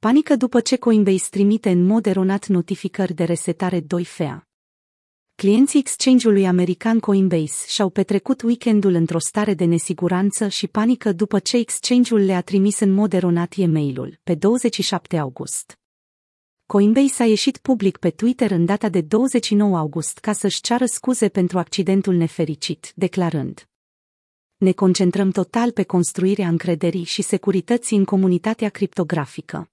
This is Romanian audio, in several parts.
Panică după ce Coinbase trimite în mod eronat notificări de resetare 2 FA. Clienții exchange-ului american Coinbase și-au petrecut weekendul într-o stare de nesiguranță și panică după ce exchange-ul le-a trimis în mod eronat e-mailul, pe 27 august. Coinbase a ieșit public pe Twitter în data de 29 august ca să-și ceară scuze pentru accidentul nefericit, declarând Ne concentrăm total pe construirea încrederii și securității în comunitatea criptografică.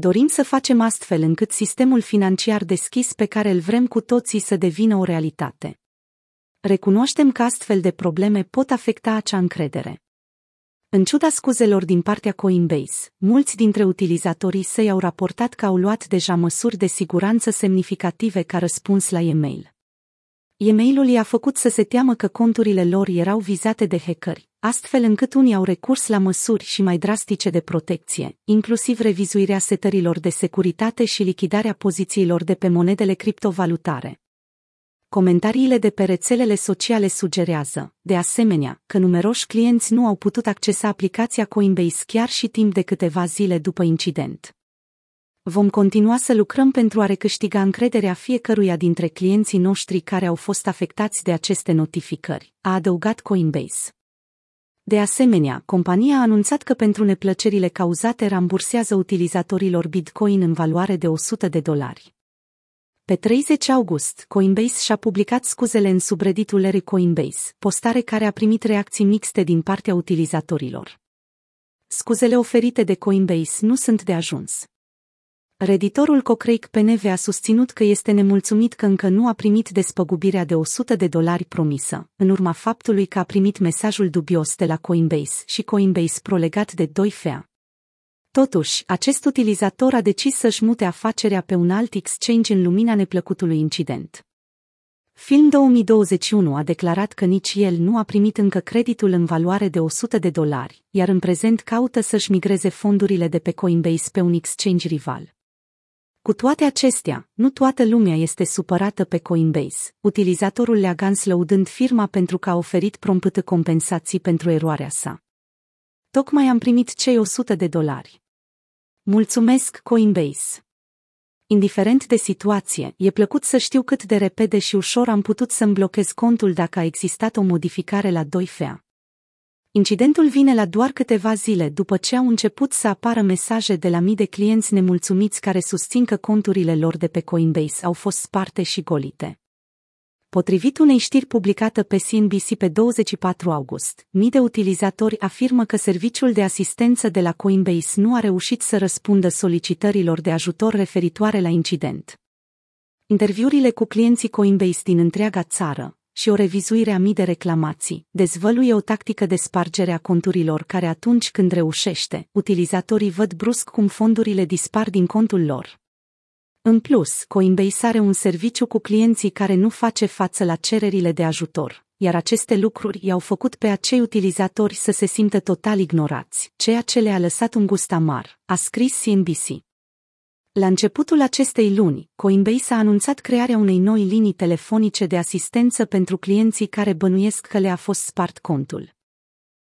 Dorim să facem astfel încât sistemul financiar deschis pe care îl vrem cu toții să devină o realitate. Recunoaștem că astfel de probleme pot afecta acea încredere. În ciuda scuzelor din partea Coinbase, mulți dintre utilizatorii săi au raportat că au luat deja măsuri de siguranță semnificative ca răspuns la e-mail. E-mailul i-a făcut să se teamă că conturile lor erau vizate de hackeri, astfel încât unii au recurs la măsuri și mai drastice de protecție, inclusiv revizuirea setărilor de securitate și lichidarea pozițiilor de pe monedele criptovalutare. Comentariile de pe rețelele sociale sugerează, de asemenea, că numeroși clienți nu au putut accesa aplicația Coinbase chiar și timp de câteva zile după incident. Vom continua să lucrăm pentru a recâștiga încrederea fiecăruia dintre clienții noștri care au fost afectați de aceste notificări, a adăugat Coinbase. De asemenea, compania a anunțat că pentru neplăcerile cauzate rambursează utilizatorilor Bitcoin în valoare de 100 de dolari. Pe 30 august, Coinbase și-a publicat scuzele în subredditul Larry Coinbase, postare care a primit reacții mixte din partea utilizatorilor. Scuzele oferite de Coinbase nu sunt de ajuns. Reditorul Cochrane PNV a susținut că este nemulțumit că încă nu a primit despăgubirea de 100 de dolari promisă, în urma faptului că a primit mesajul dubios de la Coinbase și Coinbase Pro legat de 2 FA. Totuși, acest utilizator a decis să-și mute afacerea pe un alt exchange în lumina neplăcutului incident. Film 2021 a declarat că nici el nu a primit încă creditul în valoare de 100 de dolari, iar în prezent caută să-și migreze fondurile de pe Coinbase pe un exchange rival. Cu toate acestea, nu toată lumea este supărată pe Coinbase, utilizatorul le-a gans lăudând firma pentru că a oferit promptă compensații pentru eroarea sa. Tocmai am primit cei 100 de dolari. Mulțumesc, Coinbase! Indiferent de situație, e plăcut să știu cât de repede și ușor am putut să-mi blochez contul dacă a existat o modificare la 2 FA. Incidentul vine la doar câteva zile după ce au început să apară mesaje de la mii de clienți nemulțumiți care susțin că conturile lor de pe Coinbase au fost sparte și golite. Potrivit unei știri publicată pe CNBC pe 24 august, mii de utilizatori afirmă că serviciul de asistență de la Coinbase nu a reușit să răspundă solicitărilor de ajutor referitoare la incident. Interviurile cu clienții Coinbase din întreaga țară, și o revizuire a mii de reclamații, dezvăluie o tactică de spargere a conturilor care atunci când reușește, utilizatorii văd brusc cum fondurile dispar din contul lor. În plus, Coinbase are un serviciu cu clienții care nu face față la cererile de ajutor, iar aceste lucruri i-au făcut pe acei utilizatori să se simtă total ignorați, ceea ce le-a lăsat un gust amar, a scris CNBC. La începutul acestei luni, Coinbase a anunțat crearea unei noi linii telefonice de asistență pentru clienții care bănuiesc că le-a fost spart contul.